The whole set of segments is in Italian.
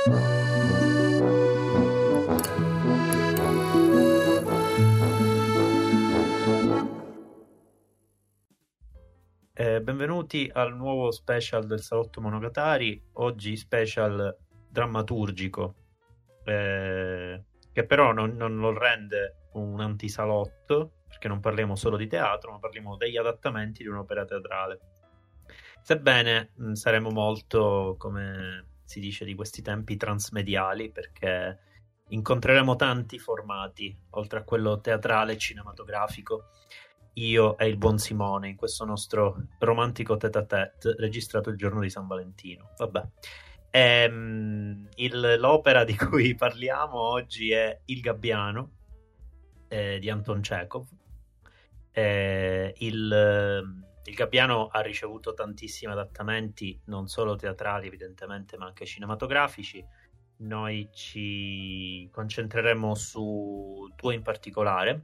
Eh, benvenuti al nuovo special del Salotto Monogatari, oggi special drammaturgico, eh, che però non, non, lo rende un antisalotto, perché non parliamo solo di teatro, ma parliamo degli adattamenti di un'opera teatrale. Sebbene mh, saremo molto, come si dice di questi tempi, transmediali, perché incontreremo tanti formati, oltre a quello teatrale e cinematografico io e il buon Simone in questo nostro romantico tete a tete registrato il giorno di San Valentino. Vabbè. Ehm, il, l'opera di cui parliamo oggi è Il Gabbiano eh, di Anton Chekhov. Eh, il, il Gabbiano ha ricevuto tantissimi adattamenti, non solo teatrali evidentemente, ma anche cinematografici. Noi ci concentreremo su due in particolare,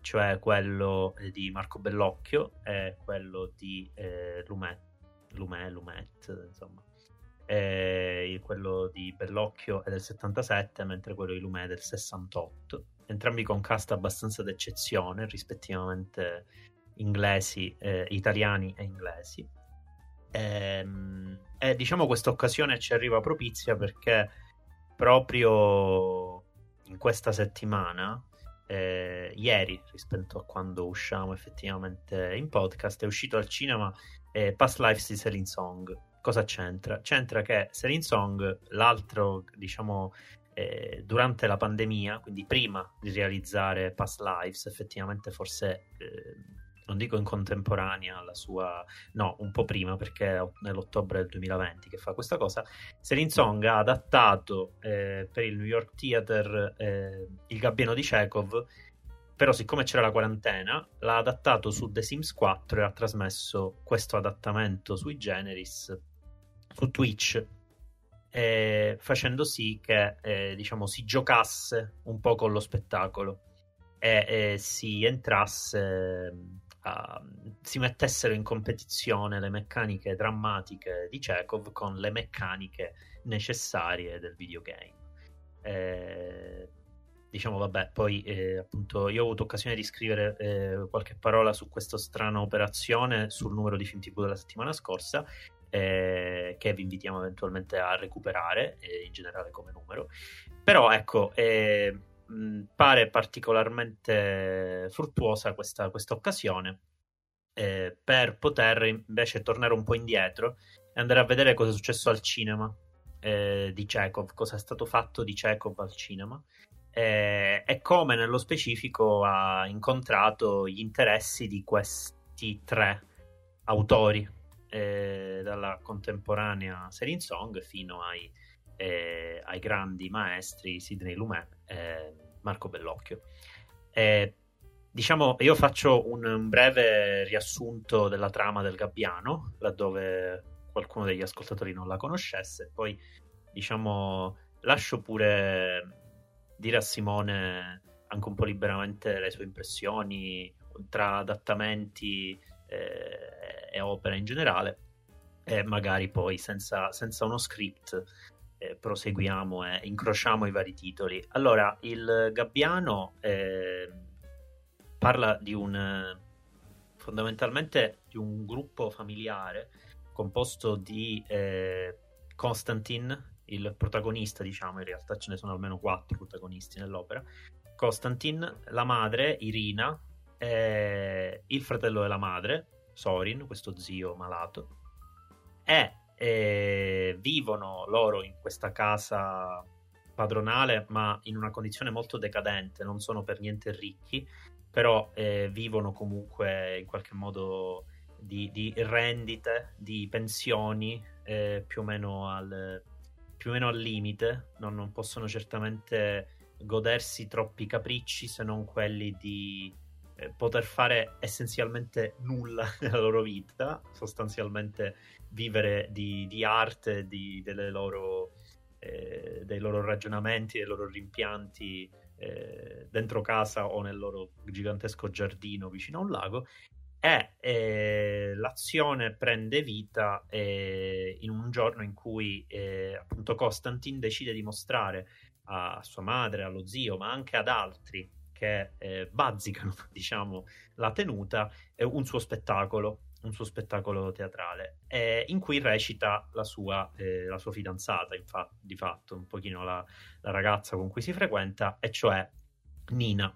cioè quello di Marco Bellocchio e quello di eh, Lumet, Lumet, Lumet, insomma. E quello di Bellocchio è del 77, mentre quello di Lumet è del 68. Entrambi con cast abbastanza d'eccezione, rispettivamente inglesi, eh, italiani e inglesi. E, ehm, e diciamo questa occasione ci arriva propizia perché proprio in questa settimana eh, ieri rispetto a quando usciamo effettivamente in podcast, è uscito al cinema eh, Past Lives di Selling Song. Cosa c'entra? C'entra che Selling Song, l'altro, diciamo, eh, durante la pandemia, quindi prima di realizzare Past Lives, effettivamente forse eh, non dico in contemporanea alla sua, no, un po' prima perché nell'ottobre del 2020 che fa questa cosa. Selin Song ha adattato eh, per il New York Theater eh, Il Gabbiano di Chekhov, però siccome c'era la quarantena, l'ha adattato su The Sims 4 e ha trasmesso questo adattamento sui generis su Twitch. Eh, facendo sì che eh, diciamo si giocasse un po' con lo spettacolo e si entrasse uh, si mettessero in competizione le meccaniche drammatiche di Chekhov con le meccaniche necessarie del videogame. Eh, diciamo, vabbè, poi eh, appunto io ho avuto occasione di scrivere eh, qualche parola su questa strana operazione sul numero di film TV della settimana scorsa. Eh, che vi invitiamo eventualmente a recuperare eh, in generale come numero però ecco eh, mh, pare particolarmente fruttuosa questa, questa occasione. Eh, per poter invece tornare un po' indietro e andare a vedere cosa è successo al cinema eh, di Chekhov, cosa è stato fatto di Chekhov al cinema eh, e come nello specifico ha incontrato gli interessi di questi tre autori eh, dalla contemporanea Serin Song fino ai eh, ai grandi maestri Sidney Lumet e Marco Bellocchio. E, diciamo, io faccio un breve riassunto della trama del Gabbiano, laddove qualcuno degli ascoltatori non la conoscesse, poi diciamo lascio pure dire a Simone anche un po' liberamente le sue impressioni tra adattamenti eh, e opera in generale e magari poi senza, senza uno script eh, proseguiamo e incrociamo i vari titoli. Allora, il Gabbiano eh, parla di un fondamentalmente di un gruppo familiare composto di eh, Constantin, il protagonista, diciamo, in realtà ce ne sono almeno quattro protagonisti nell'opera. Constantin, la madre, Irina, il fratello della madre, Sorin, questo zio malato, e e vivono loro in questa casa padronale, ma in una condizione molto decadente, non sono per niente ricchi, però eh, vivono comunque in qualche modo di, di rendite, di pensioni eh, più, o meno al, più o meno al limite, non, non possono certamente godersi troppi capricci se non quelli di poter fare essenzialmente nulla nella loro vita, sostanzialmente vivere di, di arte, di, loro, eh, dei loro ragionamenti, dei loro rimpianti eh, dentro casa o nel loro gigantesco giardino vicino a un lago e eh, l'azione prende vita eh, in un giorno in cui eh, appunto Constantine decide di mostrare a sua madre, allo zio, ma anche ad altri che eh, bazzicano, diciamo, la tenuta, un suo spettacolo, un suo spettacolo teatrale, eh, in cui recita la sua, eh, la sua fidanzata, infatti, di fatto, un pochino la, la, ragazza con cui si frequenta, e cioè Nina,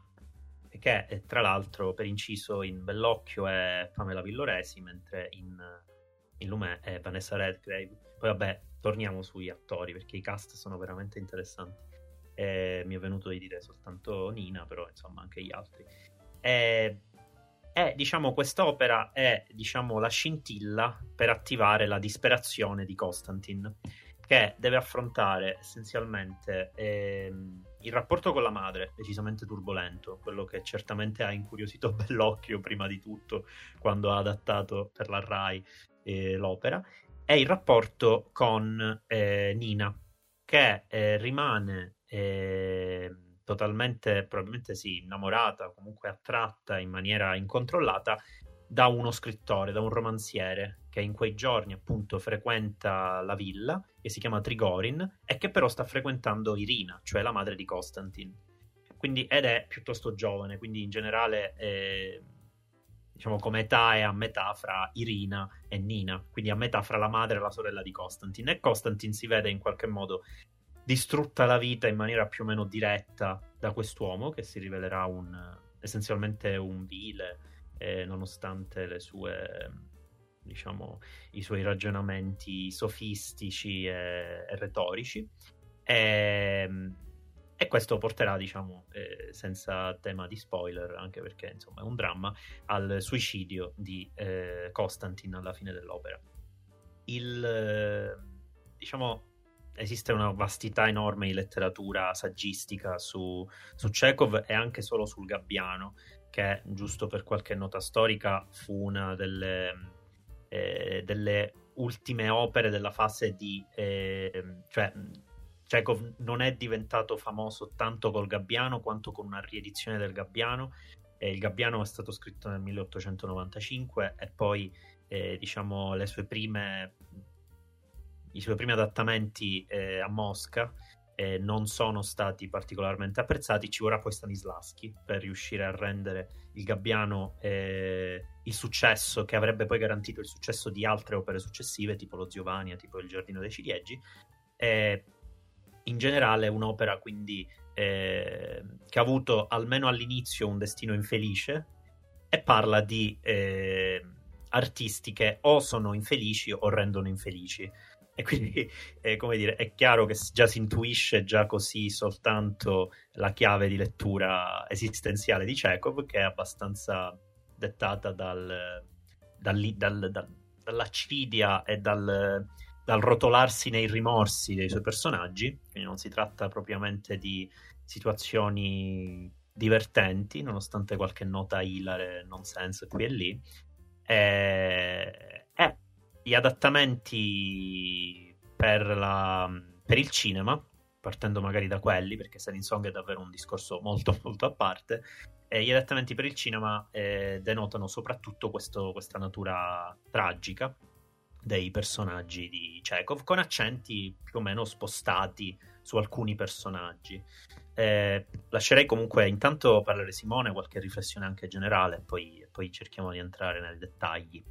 che è, tra l'altro, per inciso, in Bellocchio è Pamela Villoresi, mentre in, in Lumè è Vanessa Redgrave. Poi vabbè, torniamo sui attori, perché i cast sono veramente interessanti. Eh, mi è venuto di dire soltanto Nina, però insomma anche gli altri. Eh, e diciamo quest'opera è diciamo la scintilla per attivare la disperazione di Constantine che deve affrontare essenzialmente ehm, il rapporto con la madre, decisamente turbolento, quello che certamente ha incuriosito Bellocchio prima di tutto quando ha adattato per la RAI eh, l'opera, e il rapporto con eh, Nina, che eh, rimane ehm, totalmente, probabilmente sì, innamorata, comunque attratta in maniera incontrollata da uno scrittore, da un romanziere che in quei giorni appunto frequenta la villa, che si chiama Trigorin, e che però sta frequentando Irina, cioè la madre di Constantine. Quindi, ed è piuttosto giovane, quindi in generale eh, diciamo come età è a metà fra Irina e Nina, quindi a metà fra la madre e la sorella di Constantine. E Constantine si vede in qualche modo distrutta la vita in maniera più o meno diretta da quest'uomo che si rivelerà un, essenzialmente un vile, eh, nonostante le sue, diciamo, i suoi ragionamenti sofistici e, e retorici. E, ehm, e, questo porterà, diciamo, eh, senza tema di spoiler, anche perché insomma è un dramma, al suicidio di eh, Constantine alla fine dell'opera. Il, eh, diciamo, esiste una vastità enorme di letteratura saggistica su, su Chekhov e anche solo sul Gabbiano, che giusto per qualche nota storica fu una delle, eh, delle ultime opere della fase di... Eh, cioè, Chekhov non è diventato famoso tanto col Gabbiano quanto con una riedizione del Gabbiano. Eh, il Gabbiano è stato scritto nel 1895 e poi, eh, diciamo, le sue prime i suoi primi adattamenti eh, a Mosca eh, non sono stati particolarmente apprezzati. Ci vorrà poi Stanislaschi per riuscire a rendere il Gabbiano eh, il successo che avrebbe poi garantito il successo di altre opere successive, tipo lo Giovanni, tipo il Giardino dei Ciliegi. in generale, un'opera quindi eh, che ha avuto almeno all'inizio un destino infelice e parla di eh, artisti che o sono infelici o rendono infelici e quindi, eh, come dire, è chiaro che già si intuisce già così soltanto la chiave di lettura esistenziale di Chekhov, che è abbastanza dettata dal, dal, dal, dal, dall'acidia e dal, dal rotolarsi nei rimorsi dei suoi personaggi. Quindi non si tratta propriamente di situazioni divertenti, nonostante qualche nota ilare, nonsense qui e lì. E, gli adattamenti per, la, per, il cinema, partendo magari da quelli, perché Selling Song è davvero un discorso molto molto a parte, e gli adattamenti per il cinema eh, denotano soprattutto questo, questa natura tragica dei personaggi di Chekhov, con accenti più o meno spostati su alcuni personaggi. Eh, lascerei comunque intanto parlare Simone qualche riflessione anche generale, poi, poi cerchiamo di entrare nei dettagli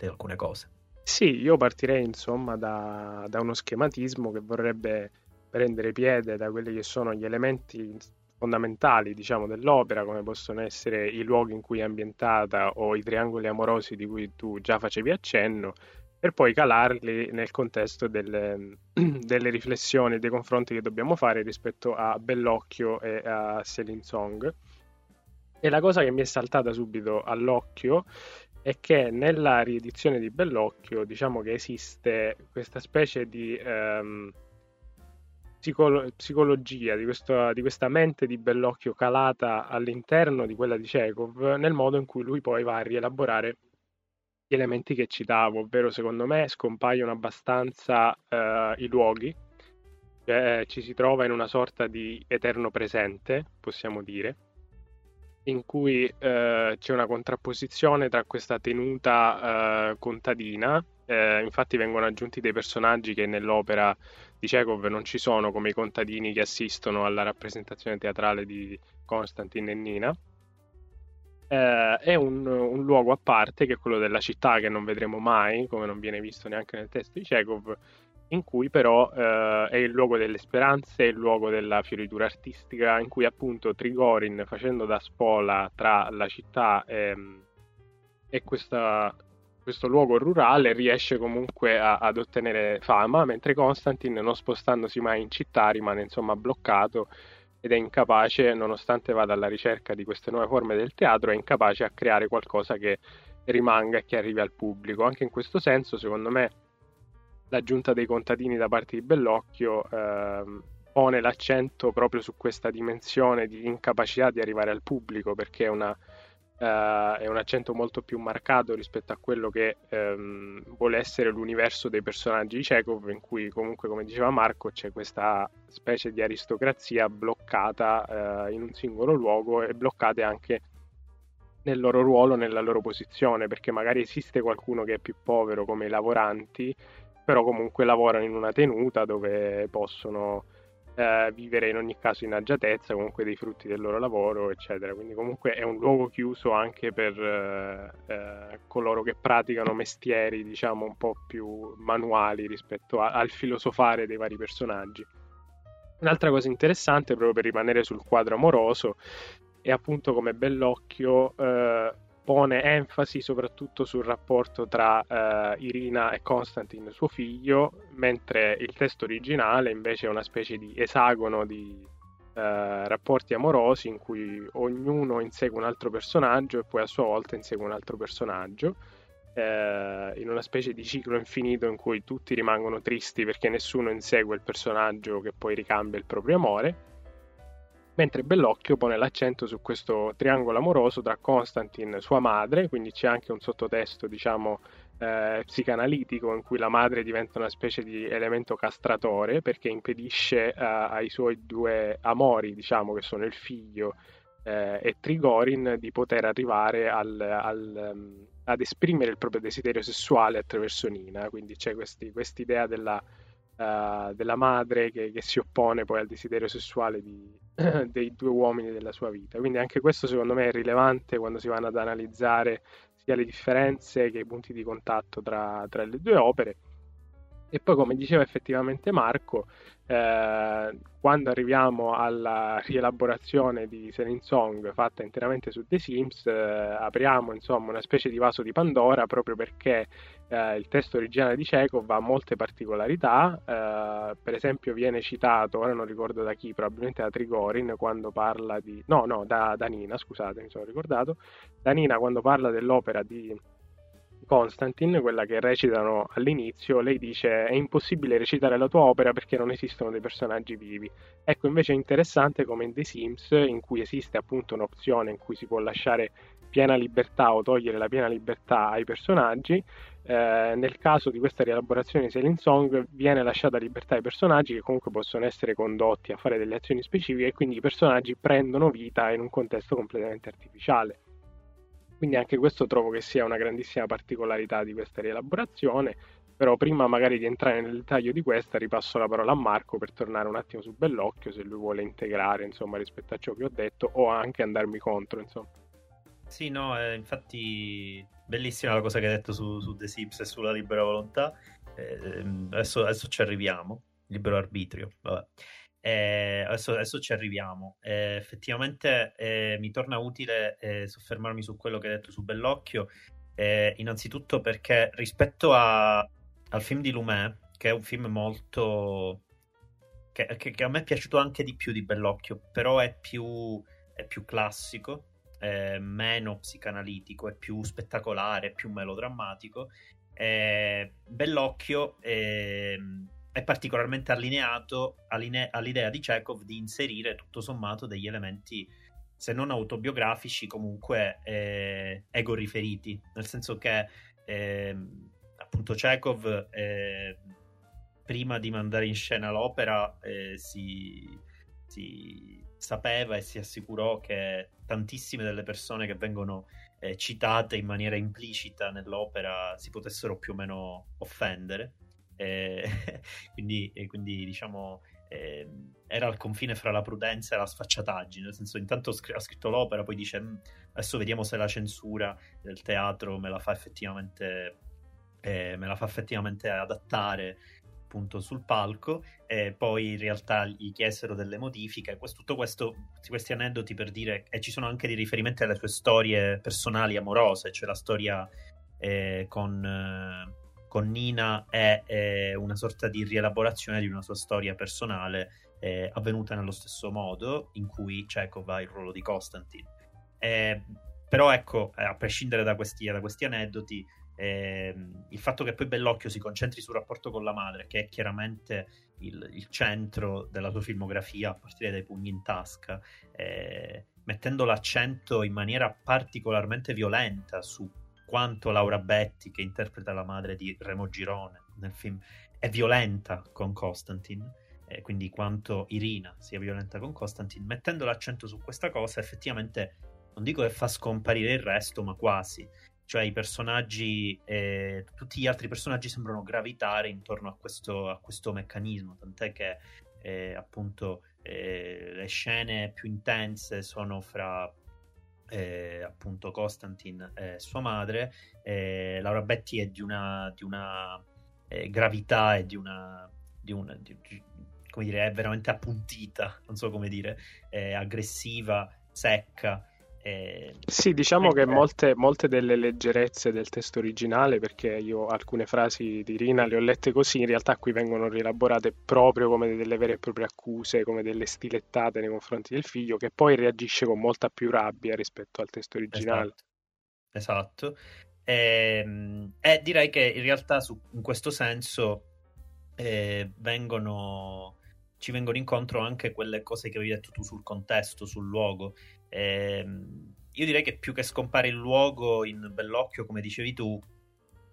di alcune cose. Sì, io partirei insomma da, da uno schematismo che vorrebbe prendere piede da quelli che sono gli elementi fondamentali diciamo, dell'opera, come possono essere i luoghi in cui è ambientata o i triangoli amorosi di cui tu già facevi accenno, per poi calarli nel contesto delle, delle riflessioni e dei confronti che dobbiamo fare rispetto a Bellocchio e a Selin Song. E la cosa che mi è saltata subito all'occhio è che nella riedizione di Bellocchio diciamo che esiste questa specie di ehm, psicolo- psicologia di, questo, di, questa mente di Bellocchio calata all'interno di quella di Chekhov nel modo in cui lui poi va a rielaborare gli elementi che citavo, ovvero secondo me scompaiono abbastanza eh, i luoghi, cioè, ci si trova in una sorta di eterno presente, possiamo dire, in cui eh, c'è una contrapposizione tra questa tenuta eh, contadina, eh, infatti vengono aggiunti dei personaggi che nell'opera di Chekhov non ci sono, come i contadini che assistono alla rappresentazione teatrale di Constantin e Nina. Eh, è un, un, luogo a parte che è quello della città che non vedremo mai, come non viene visto neanche nel testo di Chekhov, in cui però eh, è il luogo delle speranze, è il luogo della fioritura artistica, in cui appunto Trigorin, facendo da spola tra la città e, e questa, questo luogo rurale, riesce comunque a, ad ottenere fama, mentre Constantin, non spostandosi mai in città, rimane insomma bloccato ed è incapace, nonostante vada alla ricerca di queste nuove forme del teatro, è incapace a creare qualcosa che rimanga e che arrivi al pubblico. Anche in questo senso, secondo me, l'aggiunta dei contadini da parte di Bellocchio ehm, pone l'accento proprio su questa dimensione di incapacità di arrivare al pubblico perché è, una, eh, è un accento molto più marcato rispetto a quello che ehm, vuole essere l'universo dei personaggi di Chekhov in cui comunque come diceva Marco c'è questa specie di aristocrazia bloccata eh, in un singolo luogo e bloccate anche nel loro ruolo, nella loro posizione, perché magari esiste qualcuno che è più povero come i lavoranti però comunque lavorano in una tenuta dove possono eh, vivere in ogni caso in agiatezza, comunque dei frutti del loro lavoro, eccetera. Quindi comunque è un luogo chiuso anche per eh, eh, coloro che praticano mestieri, diciamo, un po' più manuali rispetto a, al filosofare dei vari personaggi. Un'altra cosa interessante, proprio per rimanere sul quadro amoroso, è appunto come Bellocchio eh, pone enfasi soprattutto sul rapporto tra uh, Irina e Konstantin, suo figlio, mentre il testo originale invece è una specie di esagono di uh, rapporti amorosi in cui ognuno insegue un altro personaggio e poi a sua volta insegue un altro personaggio. Uh, in una specie di ciclo infinito in cui tutti rimangono tristi perché nessuno insegue il personaggio che poi ricambia il proprio amore mentre Bellocchio pone l'accento su questo triangolo amoroso tra Constantin e sua madre, quindi c'è anche un sottotesto, diciamo, eh, psicanalitico in cui la madre diventa una specie di elemento castratore perché impedisce eh, ai suoi due amori, diciamo, che sono il figlio eh, e Trigorin, di poter arrivare al, al, um, ad esprimere il proprio desiderio sessuale attraverso Nina, quindi c'è questa idea della uh, della madre che, che, si oppone poi al desiderio sessuale di, dei due uomini della sua vita. Quindi anche questo secondo me è rilevante quando si vanno ad analizzare sia le differenze che i punti di contatto tra, tra le due opere. E poi, come diceva effettivamente Marco, eh, quando arriviamo alla rielaborazione di Selling Song fatta interamente su The Sims, eh, apriamo insomma una specie di vaso di Pandora proprio perché eh, il testo originale di Chekhov ha molte particolarità, eh, per esempio viene citato, ora non ricordo da chi, probabilmente da Trigorin quando parla di... no, no, da, da Nina, scusate, mi sono ricordato, da Nina quando parla dell'opera di Constantin, quella che recitano all'inizio, lei dice è impossibile recitare la tua opera perché non esistono dei personaggi vivi. Ecco invece è interessante come in The Sims, in cui esiste appunto un'opzione in cui si può lasciare piena libertà o togliere la piena libertà ai personaggi, eh, nel caso di questa rielaborazione di Sailing Song viene lasciata libertà ai personaggi che comunque possono essere condotti a fare delle azioni specifiche e quindi i personaggi prendono vita in un contesto completamente artificiale. Quindi anche questo trovo che sia una grandissima particolarità di questa rielaborazione. Però prima magari di entrare nel dettaglio di questa ripasso la parola a Marco per tornare un attimo su Bellocchio se lui vuole integrare insomma rispetto a ciò che ho detto o anche andarmi contro insomma. Sì, no, eh, infatti bellissima la cosa che hai detto su, su The Sims e sulla libera volontà. Eh, adesso, adesso, ci arriviamo, libero arbitrio, vabbè. Eh, adesso, adesso, ci arriviamo. Eh, effettivamente eh, mi torna utile eh, soffermarmi su quello che hai detto su Bellocchio, eh, innanzitutto perché rispetto a, al film di Lumet, che è un film molto... Che, che, che, a me è piaciuto anche di più di Bellocchio, però è più, è più classico, è meno psicanalitico, è più spettacolare, è più melodrammatico. Bellocchio... Ehm, è particolarmente allineato alline- all'idea di Chekhov di inserire tutto sommato degli elementi, se non autobiografici, comunque eh, ego riferiti, nel senso che eh, appunto Chekhov eh, prima di mandare in scena l'opera eh, si, si sapeva e si assicurò che tantissime delle persone che vengono eh, citate in maniera implicita nell'opera si potessero più o meno offendere. Eh, quindi, quindi, diciamo, eh, era al confine fra la prudenza e la sfacciataggine, nel senso intanto ha scritto l'opera, poi dice mm, adesso vediamo se la censura del teatro me la fa effettivamente, eh, me la fa effettivamente adattare appunto sul palco e poi in realtà gli chiesero delle modifiche. Questo, tutto questo, questi aneddoti per dire, e ci sono anche dei riferimenti alle sue storie personali amorose, cioè la storia eh, con, eh, con, Nina è, è, una sorta di rielaborazione di una sua storia personale eh, avvenuta nello stesso modo in cui Chekhov ha il ruolo di Konstantin. Eh, però ecco, a prescindere da questi, da questi aneddoti, eh, il fatto che poi Bellocchio si concentri sul rapporto con la madre, che è chiaramente il, il centro della sua filmografia a partire dai pugni in tasca, eh, mettendo l'accento in maniera particolarmente violenta su quanto Laura Betti, che interpreta la madre di Remo Girone nel film, è violenta con Constantine. Quindi quanto Irina sia violenta con Constantine, mettendo l'accento su questa cosa, effettivamente non dico che fa scomparire il resto, ma quasi cioè i personaggi, eh, tutti gli altri personaggi sembrano gravitare intorno a questo, a questo meccanismo, tant'è che eh, appunto eh, le scene più intense sono fra eh, appunto Constantine e sua madre, Laura Betty è di una, di una eh, gravità e di una, di una di, come dire, è veramente appuntita, non so come dire, aggressiva, secca. Eh, sì, diciamo che molte, molte, delle leggerezze del testo originale, perché io alcune frasi di Rina le ho lette così, in realtà qui vengono rielaborate proprio come delle vere e proprie accuse, come delle stilettate nei confronti del figlio, che poi reagisce con molta più rabbia rispetto al testo originale. Esatto. esatto. E, ehm, e, direi che in realtà su, in questo senso eh, vengono ci vengono incontro anche quelle cose che avevi detto tu sul contesto, sul luogo. Eh, io direi che più che scompare il luogo in Bellocchio, come dicevi tu,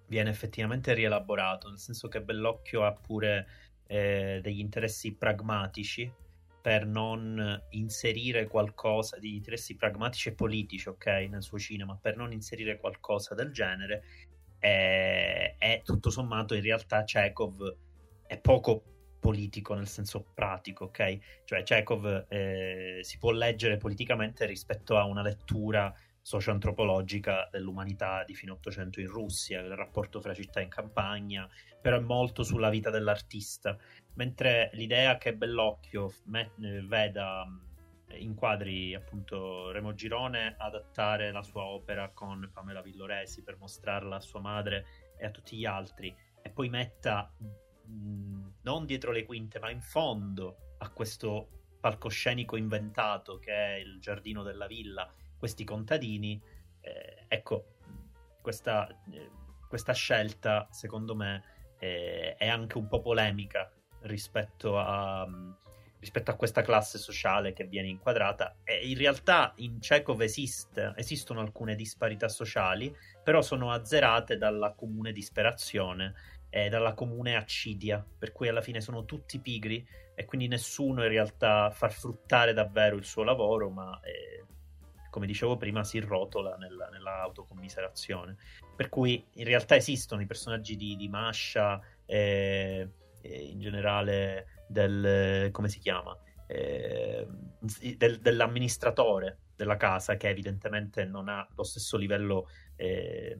viene effettivamente rielaborato, nel senso che Bellocchio ha pure eh, degli interessi pragmatici per non inserire qualcosa di interessi pragmatici e politici, ok, nel suo cinema, per non inserire qualcosa del genere. E, e tutto sommato, in realtà, Chekhov è poco politico nel senso pratico, ok? Cioè Chekhov eh, si può leggere politicamente rispetto a una lettura socio-antropologica dell'umanità di fine Ottocento in Russia, il rapporto fra città e campagna, però è molto sulla vita dell'artista, mentre l'idea che Bellocchio me- eh, veda inquadri appunto Remo Girone adattare la sua opera con Pamela Villoresi per mostrarla a sua madre e a tutti gli altri e poi metta non dietro le quinte, ma in fondo a questo palcoscenico inventato che è il giardino della villa, questi contadini, eh, ecco, questa, eh, questa, scelta secondo me eh, è anche un po' polemica rispetto a, rispetto a questa classe sociale che viene inquadrata. E in realtà in Chekhov esiste, esistono alcune disparità sociali, però sono azzerate dalla comune disperazione eh, dalla comune accidia, per cui alla fine sono tutti pigri e quindi nessuno in realtà fa fruttare davvero il suo lavoro, ma eh, come dicevo prima si rotola nella, nella. Per cui in realtà esistono i personaggi di, di Masha e, e in generale del... come si chiama? Eh, del, dell'amministratore della casa che evidentemente non ha lo stesso livello eh,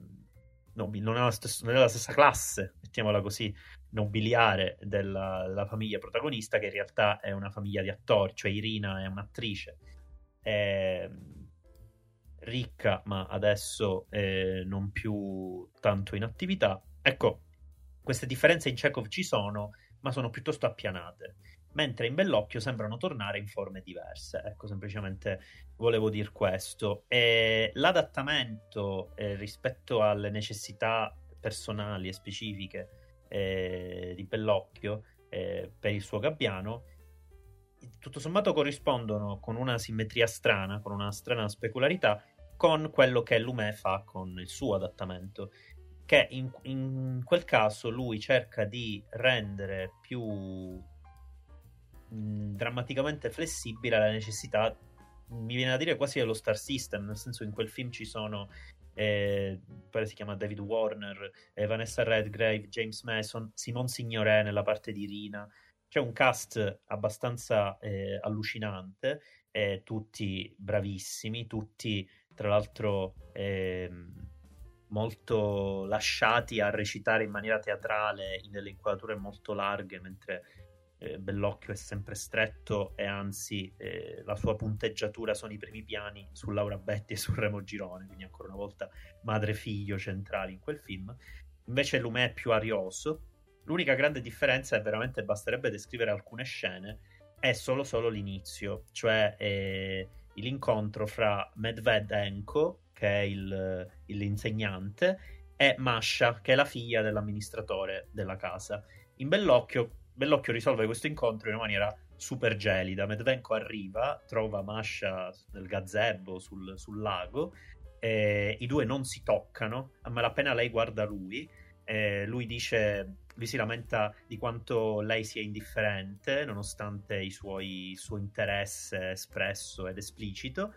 nobi- non, è stesso, non, è la stessa classe, mettiamola così, nobiliare della, della, famiglia protagonista, che in realtà è una famiglia di attori, cioè Irina è un'attrice. È ricca, ma adesso eh, non più tanto in attività. Ecco, queste differenze in Chekhov ci sono, ma sono piuttosto appianate mentre in Bellocchio sembrano tornare in forme diverse. Ecco, semplicemente volevo dire questo. E l'adattamento eh, rispetto alle necessità personali e specifiche eh, di Bellocchio eh, per il suo gabbiano, tutto sommato corrispondono con una simmetria strana, con una strana specularità, con quello che Lumet fa con il suo adattamento che in, in, quel caso lui cerca di rendere più mh, drammaticamente flessibile alla necessità, mi viene da dire quasi dello Star System, nel senso in quel film ci sono eh, si chiama David Warner, eh, Vanessa Redgrave, James Mason, Simon Signoret nella parte di Rina. C'è un cast abbastanza eh, allucinante, eh, tutti bravissimi, tutti tra l'altro ehm, molto lasciati a recitare in maniera teatrale in delle inquadrature molto larghe, mentre eh, Bellocchio è sempre stretto e anzi eh, la sua punteggiatura sono i primi piani su Laura Betti e su Remo Girone, quindi ancora una volta madre figlio centrali in quel film. Invece Lumè è più arioso. L'unica grande differenza è veramente basterebbe descrivere alcune scene, è solo solo l'inizio, cioè eh, l'incontro fra Medvedenko, che è il, l'insegnante, e Masha, che è la figlia dell'amministratore della casa. In Bellocchio Bellocchio risolve questo incontro in una maniera super gelida. Medvenko arriva, trova Masha nel gazebo sul, sul lago, e i due non si toccano, ma appena lei guarda lui, eh, lui dice, lui si lamenta di quanto lei sia indifferente, nonostante suoi, il suo interesse espresso ed esplicito.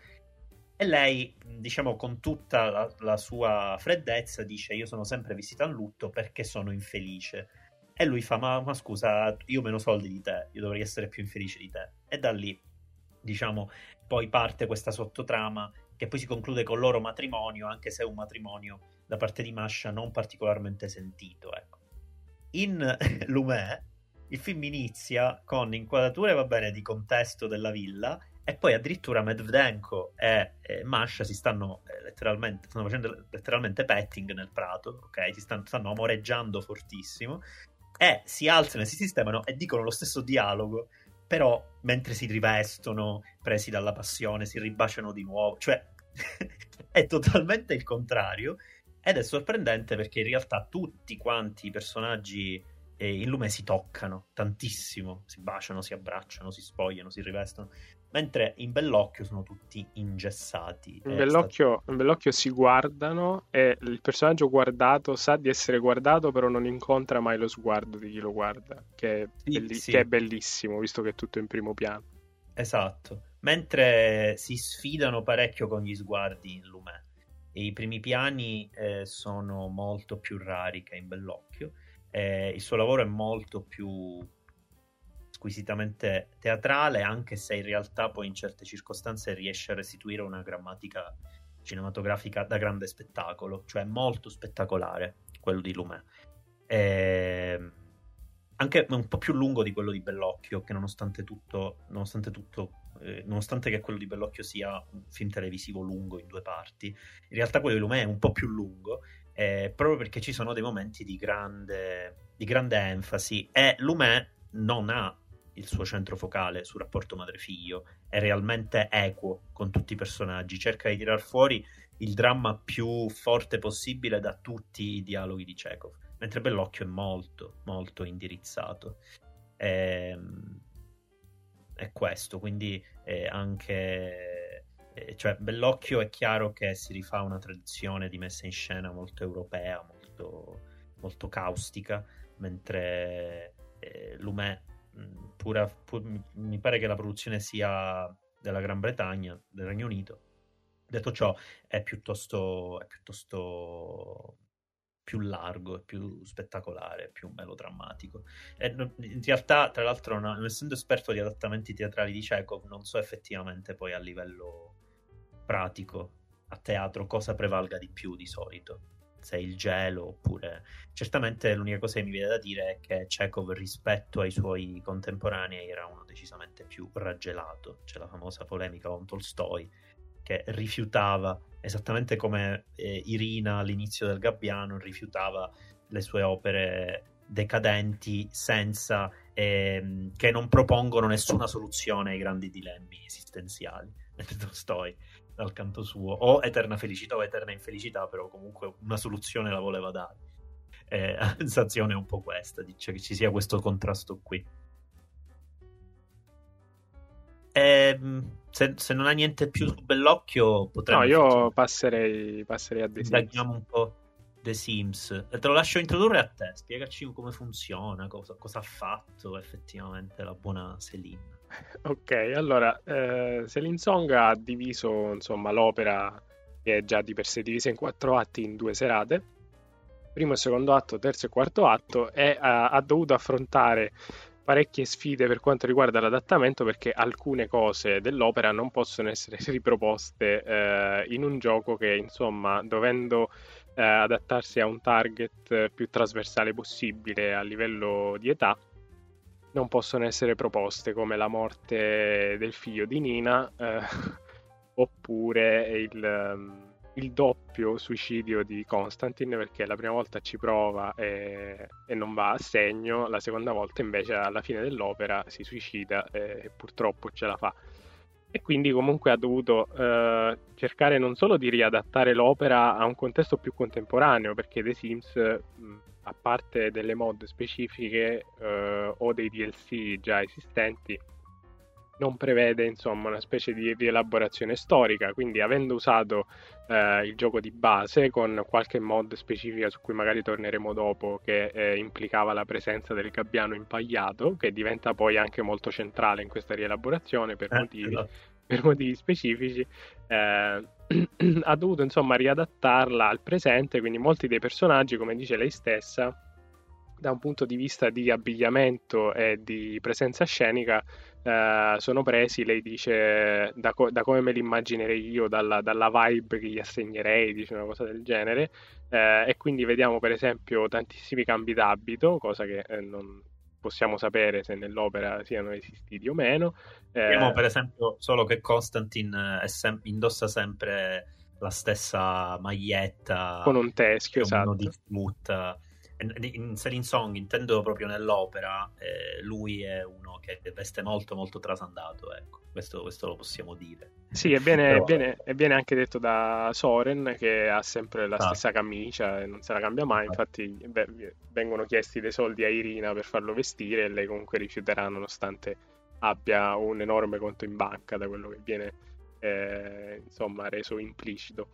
E lei, diciamo, con tutta la, la sua freddezza, dice: Io sono sempre visita in lutto perché sono infelice e lui fa: ma, ma, scusa, io ho meno soldi di te, io dovrei essere più infelice di te. E da lì, diciamo, poi parte questa sottotrama che poi si conclude con il loro matrimonio, anche se è un matrimonio da parte di Masha non particolarmente sentito. Ecco. In Lumè, il film inizia con inquadrature, va bene, di contesto della villa. E poi addirittura Medvedenko e, e Masha si stanno eh, letteralmente, stanno facendo letteralmente petting nel prato, ok? Si stanno, stanno amoreggiando fortissimo e si alzano e si sistemano e dicono lo stesso dialogo, però mentre si rivestono, presi dalla passione, si ribaciano di nuovo, cioè è totalmente il contrario ed è sorprendente perché in realtà tutti quanti i personaggi eh, in lume si toccano tantissimo, si baciano, si abbracciano, si spogliano, si rivestono mentre in Bellocchio sono tutti ingessati. In Bellocchio, in Bellocchio, si guardano e il personaggio guardato sa di essere guardato, però non incontra mai lo sguardo di chi lo guarda, che è, sì, belli- sì. Che è bellissimo, visto che è tutto in primo piano. Esatto, mentre si sfidano parecchio con gli sguardi in Lume. I primi piani eh, sono molto più rari che in Bellocchio. Eh, il suo lavoro è molto più squisitamente teatrale, anche se in realtà poi in certe circostanze riesce a restituire una grammatica cinematografica da grande spettacolo, cioè molto spettacolare quello di Lumet. E... Ehm, anche un po' più lungo di quello di Bellocchio, che nonostante tutto, nonostante, tutto eh, nonostante che quello di Bellocchio sia un film televisivo lungo in due parti, in realtà quello di Lumet è un po' più lungo, eh, proprio perché ci sono dei momenti di grande, di grande enfasi e Lumet non ha il suo centro focale sul rapporto madre-figlio, è realmente equo con tutti i personaggi, cerca di tirar fuori il dramma più forte possibile da tutti i dialoghi di Chekhov, mentre Bellocchio è molto, molto indirizzato. E, ehm, è questo, quindi è anche... cioè, Bellocchio è chiaro che si rifà a una tradizione di messa in scena molto europea, molto, molto caustica, mentre eh, Lumet pura, pur, mi pare che la produzione sia della Gran Bretagna, del Regno Unito. Detto ciò, è piuttosto, è piuttosto più largo, più spettacolare, più melodrammatico. E in realtà, tra l'altro, non essendo esperto di adattamenti teatrali di Chekhov, non so effettivamente poi a livello pratico a teatro cosa prevalga di più di solito se il gelo oppure... Certamente l'unica cosa che mi viene da dire è che Chekhov rispetto ai suoi contemporanei era uno decisamente più raggelato. C'è la famosa polemica con Tolstoi che rifiutava, esattamente come eh, Irina all'inizio del Gabbiano, rifiutava le sue opere decadenti senza ehm, che non propongono nessuna soluzione ai grandi dilemmi esistenziali. Tolstoi dal canto suo, o eterna felicità o eterna infelicità, però comunque una soluzione la voleva dare. Eh, la sensazione è un po' questa, dice che ci sia questo contrasto qui. E, ehm, se, se, non ha niente più su Bellocchio, potremmo... No, io passerei, passerei a Desins. un po' The Sims. Te lo lascio introdurre a te, spiegaci come funziona, cosa, cosa ha fatto effettivamente la buona Celine. Ok, allora, eh, Celine Song ha diviso insomma, l'opera, che è già di per sé divisa in quattro atti, in due serate. Primo e secondo atto, terzo e quarto atto, e ha, ha dovuto affrontare parecchie sfide per quanto riguarda l'adattamento perché alcune cose dell'opera non possono essere riproposte eh, in un gioco che insomma dovendo eh, adattarsi a un target più trasversale possibile a livello di età non possono essere proposte come la morte del figlio di Nina eh, oppure il, ehm, il, doppio suicidio di Constantine perché la prima volta ci prova e, e, non va a segno, la seconda volta invece alla fine dell'opera si suicida e, e purtroppo ce la fa. E quindi comunque ha dovuto eh, cercare non solo di riadattare l'opera a un contesto più contemporaneo perché The Sims... a parte delle mod specifiche eh, o dei DLC già esistenti, non prevede insomma una specie di rielaborazione storica, quindi avendo usato eh, il gioco di base con qualche mod specifica su cui magari torneremo dopo che eh, implicava la presenza del gabbiano impagliato, che diventa poi anche molto centrale in questa rielaborazione per, eh, motivi, esatto. Per motivi, specifici, eh, ha dovuto insomma riadattarla al presente, quindi molti dei personaggi, come dice lei stessa, da un punto di vista di abbigliamento e di presenza scenica eh, sono presi, lei dice, da, co- da, come me li immaginerei io, dalla, dalla, vibe che gli assegnerei, dice una cosa del genere, eh, e quindi vediamo per esempio tantissimi cambi d'abito, cosa che eh, non, possiamo sapere se nell'opera siano esistiti o meno. Vediamo eh, per esempio solo che Constantine sem- indossa sempre la stessa maglietta con un teschio, esatto. di smutta. In Selling Song intendo proprio nell'opera, eh, lui è uno che veste molto molto trasandato, ecco, questo, questo lo possiamo dire. Sì, e viene, Però... viene, anche detto da Soren che ha sempre la ah. stessa camicia e non se la cambia mai, ah. infatti beh, vengono chiesti dei soldi a Irina per farlo vestire e lei comunque rifiuterà nonostante abbia un enorme conto in banca da quello che viene eh, insomma reso implicito.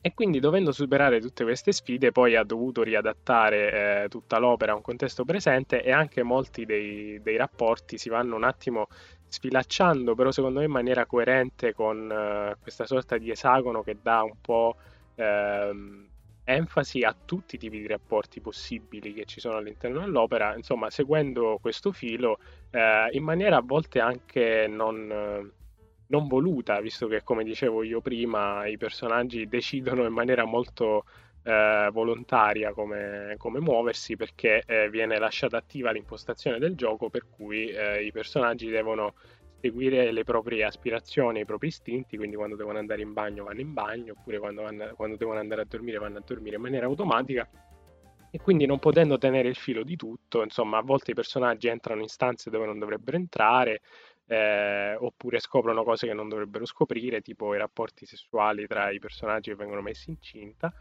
E quindi dovendo superare tutte queste sfide poi ha dovuto riadattare eh, tutta l'opera a un contesto presente e anche molti dei, dei, rapporti si vanno un attimo sfilacciando, però secondo me in maniera coerente con eh, questa sorta di esagono che dà un po' ehm, enfasi a tutti i tipi di rapporti possibili che ci sono all'interno dell'opera, insomma seguendo questo filo eh, in maniera a volte anche non non voluta, visto che come dicevo io prima i personaggi decidono in maniera molto eh, volontaria come, come, muoversi perché eh, viene lasciata attiva l'impostazione del gioco per cui eh, i personaggi devono seguire le proprie aspirazioni, i propri istinti, quindi quando devono andare in bagno vanno in bagno oppure quando, vanno, quando devono andare a dormire vanno a dormire in maniera automatica. E quindi non potendo tenere il filo di tutto, insomma, a volte i personaggi entrano in stanze dove non dovrebbero entrare, eh, oppure scoprono cose che non dovrebbero scoprire, tipo i rapporti sessuali tra i personaggi che vengono messi incinta,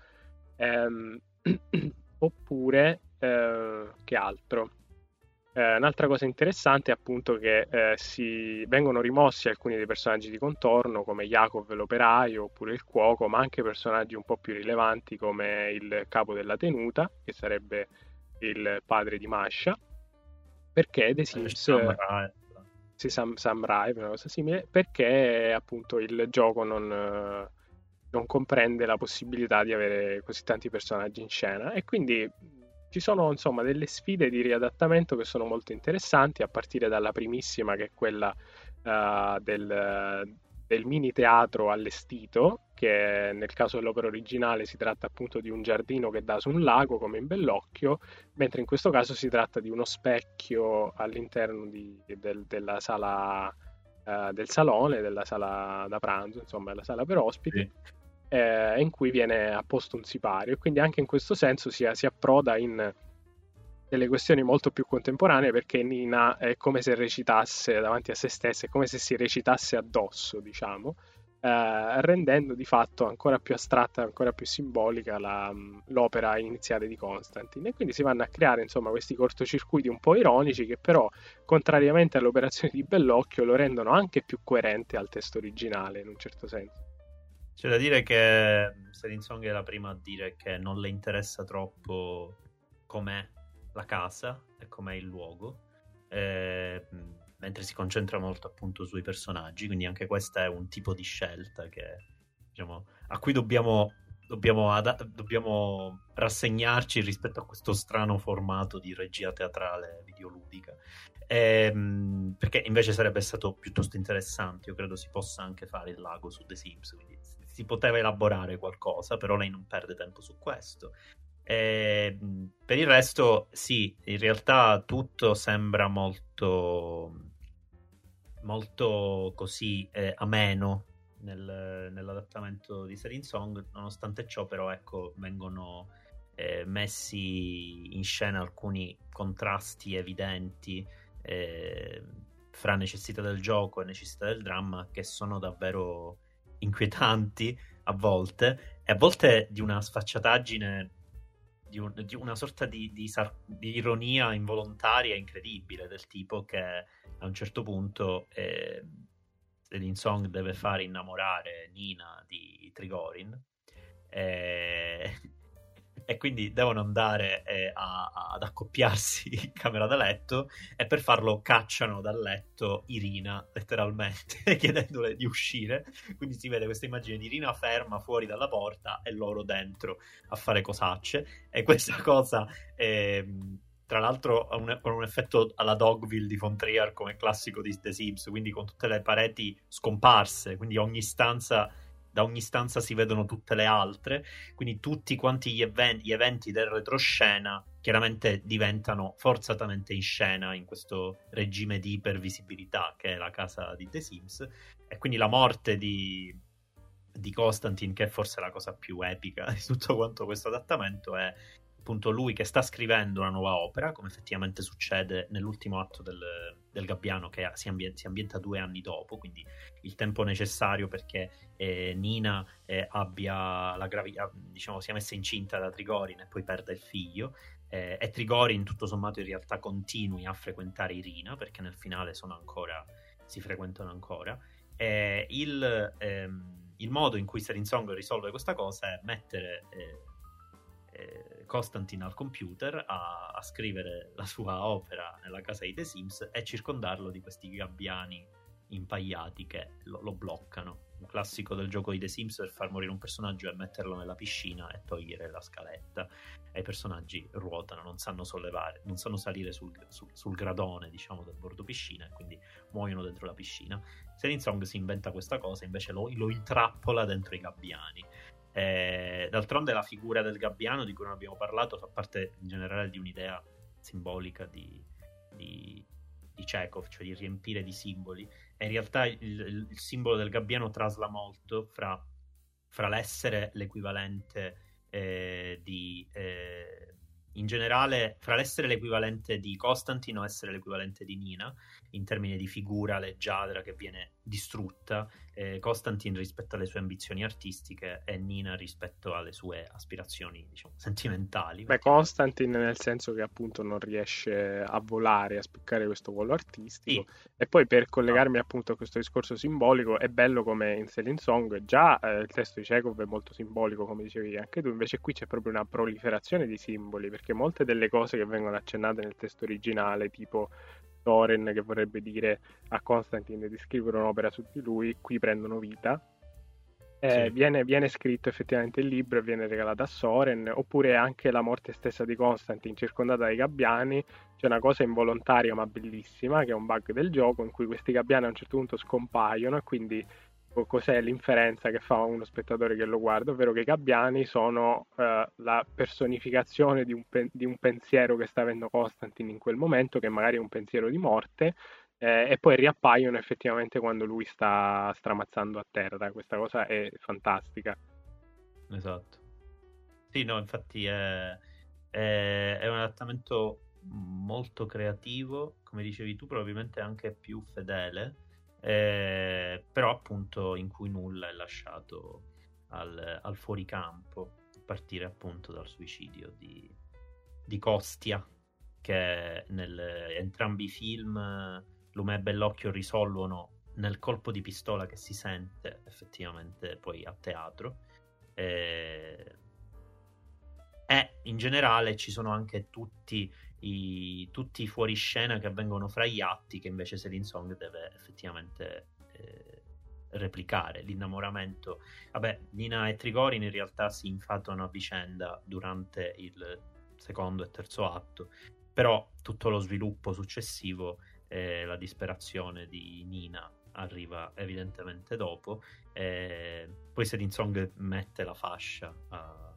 ehm, oppure eh, che altro? Eh, un'altra cosa interessante è appunto che eh, si vengono rimossi alcuni dei personaggi di contorno come Jacob l'operaio oppure il cuoco, ma anche personaggi un po' più rilevanti come il capo della tenuta, che sarebbe il padre di Masha, perché The Sims... Sì, Sam, Samurai, una cosa simile, perché appunto il gioco non, non comprende la possibilità di avere così tanti personaggi in scena. E quindi ci sono insomma delle sfide di riadattamento che sono molto interessanti a partire dalla primissima che è quella uh, del, del mini teatro allestito, che nel caso dell'opera originale si tratta appunto di un giardino che dà su un lago come in Bellocchio, mentre in questo caso si tratta di uno specchio all'interno di, del, della sala uh, del salone, della sala da pranzo, insomma, la sala per ospiti. Sì. Eh, in cui viene apposto un sipario e quindi anche in questo senso si, si approda in delle questioni molto più contemporanee perché Nina è come se recitasse davanti a se stessa, è come se si recitasse addosso, diciamo, eh, rendendo di fatto ancora più astratta, ancora più simbolica la, l'opera iniziale di Constantine. E quindi si vanno a creare insomma questi cortocircuiti un po' ironici che però, contrariamente all'operazione di Bellocchio, lo rendono anche più coerente al testo originale in un certo senso. C'è da dire che Selin Song è la prima a dire che non le interessa troppo com'è la casa e com'è il luogo, eh, mentre si concentra molto appunto sui personaggi, quindi anche questa è un tipo di scelta che, diciamo, a cui dobbiamo, dobbiamo, ad- dobbiamo rassegnarci rispetto a questo strano formato di regia teatrale videoludica. Ehm, perché invece sarebbe stato piuttosto interessante. Io credo si possa anche fare il lago su The Sims. Quindi si poteva elaborare qualcosa, però lei non perde tempo su questo. E, ehm, per il resto, sì, in realtà tutto sembra molto, molto così eh, ameno nel, nell'adattamento di Serin Song. Nonostante ciò, però, ecco, vengono eh, messi in scena alcuni contrasti evidenti eh, fra necessità del gioco e necessità del dramma che sono davvero inquietanti a volte e a volte di una sfacciataggine di, un, di una sorta di, di, di, ironia involontaria incredibile del tipo che a un certo punto eh, Selin Song deve fare innamorare Nina di Trigorin eh, e quindi devono andare eh, a, a, ad accoppiarsi in camera da letto e per farlo cacciano dal letto Irina letteralmente chiedendole di uscire. Quindi si vede questa immagine di Irina ferma fuori dalla porta e loro dentro a fare cosacce. E questa cosa eh, tra l'altro un, con un effetto alla Dogville di Fontrier come classico di The Sims quindi con tutte le pareti scomparse quindi ogni stanza da ogni stanza si vedono tutte le altre, quindi tutti quanti gli, even- gli eventi del retroscena chiaramente diventano forzatamente in scena in questo regime di ipervisibilità che è la casa di The Sims e quindi la morte di, di Constantine che è forse la cosa più epica di tutto quanto questo adattamento è appunto lui che sta scrivendo una nuova opera, come effettivamente succede nell'ultimo atto del, del Gabbiano che si, ambienta, si, ambienta due anni dopo, quindi il tempo necessario perché eh, Nina eh, abbia la gravi- diciamo, sia messa incinta da Trigorin e poi perda il figlio. Eh, e Trigorin tutto sommato in realtà continui a frequentare Irina perché nel finale ancora, si frequentano ancora. Il, ehm, il, modo in cui Serin Song risolve questa cosa è mettere eh, eh, Constantine al computer a, a, scrivere la sua opera nella casa di The Sims e circondarlo di questi gabbiani impagliati che lo, lo, bloccano. Un classico del gioco di The Sims per far morire un personaggio è metterlo nella piscina e togliere la scaletta. E i personaggi ruotano, non sanno sollevare, non sanno salire sul, sul, sul gradone, diciamo, del bordo piscina e quindi muoiono dentro la piscina. Serin Song si inventa questa cosa, invece lo, lo intrappola dentro i gabbiani eh, d'altronde la figura del gabbiano di cui non abbiamo parlato fa parte in generale di un'idea simbolica di, di, di Chekhov, cioè di riempire di simboli. In realtà il, il, il simbolo del gabbiano trasla molto fra, fra l'essere l'equivalente eh, di... Eh, in generale, fra l'essere l'equivalente di Costantino e essere l'equivalente di Nina, in termini di figura leggiadra che viene distrutta, eh, Constantine rispetto alle sue ambizioni artistiche e Nina rispetto alle sue aspirazioni diciamo, sentimentali. Beh, Constantine nel senso che appunto non riesce a volare, a spiccare questo volo artistico. Sì. E poi per collegarmi no. appunto a questo discorso simbolico, è bello come in Selling Song, già eh, il testo di Chekhov è molto simbolico, come dicevi anche tu, invece qui c'è proprio una proliferazione di simboli, perché molte delle cose che vengono accennate nel testo originale, tipo Soren che vorrebbe dire a Constantine di scrivere un'opera su di lui, qui prendono vita. Eh, sì. viene, viene, scritto effettivamente il libro e viene regalato a Soren, oppure anche la morte stessa di Constantine circondata dai gabbiani. C'è una cosa involontaria ma bellissima, che è un bug del gioco, in cui questi gabbiani a un certo punto scompaiono e quindi cos'è l'inferenza che fa uno spettatore che lo guarda, ovvero che i gabbiani sono eh, la personificazione di un, pe- di un, pensiero che sta avendo Constantine in quel momento, che magari è un pensiero di morte, eh, e poi riappaiono effettivamente quando lui sta stramazzando a terra. Questa cosa è fantastica. Esatto. Sì, no, infatti è, è, è un adattamento molto creativo, come dicevi tu, probabilmente anche più fedele eh, però appunto in cui nulla è lasciato al, al fuoricampo, a partire appunto dal suicidio di, di Costia, che nel, entrambi i film Lume e Bellocchio risolvono nel colpo di pistola che si sente effettivamente poi a teatro. Eh, e in generale ci sono anche tutti i, tutti i fuoriscena che avvengono fra gli atti che invece Selin Song deve effettivamente eh, replicare. L'innamoramento, vabbè, Nina e Trigorin in realtà si infatuano a vicenda durante il secondo e terzo atto, però tutto lo sviluppo successivo e la disperazione di Nina arriva evidentemente dopo. E poi Selin Song mette la fascia a,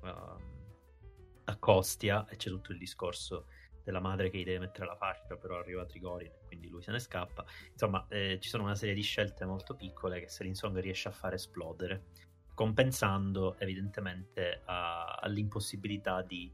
a, a, Costia e c'è tutto il discorso della madre che gli deve mettere la fascia, però arriva Trigorin e quindi lui se ne scappa. Insomma, eh, ci sono una serie di scelte molto piccole che Selin Song riesce a far esplodere, compensando evidentemente a, all'impossibilità di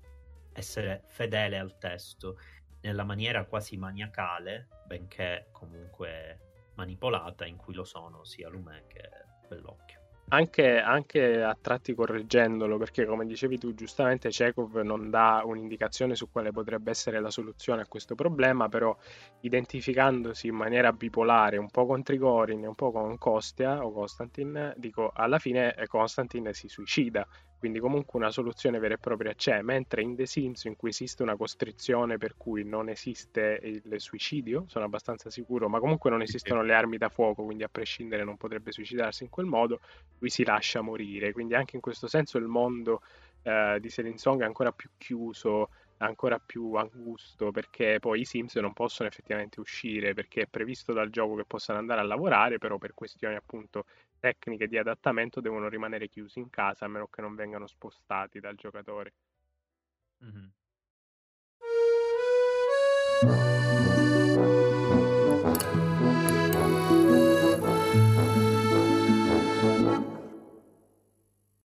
essere fedele al testo nella maniera quasi maniacale, benché comunque manipolata, in cui lo sono sia Lume che Bellocchio. Anche, anche, a tratti correggendolo, perché come dicevi tu giustamente Chekhov non dà un'indicazione su quale potrebbe essere la soluzione a questo problema, però identificandosi in maniera bipolare un po' con Trigorin e un po' con Kostia o Konstantin, dico alla fine Konstantin si suicida, quindi comunque una soluzione vera e propria c'è, mentre in The Sims in cui esiste una costrizione per cui non esiste il suicidio, sono abbastanza sicuro, ma comunque non esistono le armi da fuoco, quindi a prescindere non potrebbe suicidarsi in quel modo, lui si lascia morire, quindi anche in questo senso il mondo eh, di Selin Song è ancora più chiuso, ancora più angusto, perché poi i Sims non possono effettivamente uscire, perché è previsto dal gioco che possano andare a lavorare, però per questioni appunto tecniche di adattamento devono rimanere chiusi in casa a meno che non vengano spostati dal giocatore. Mm-hmm.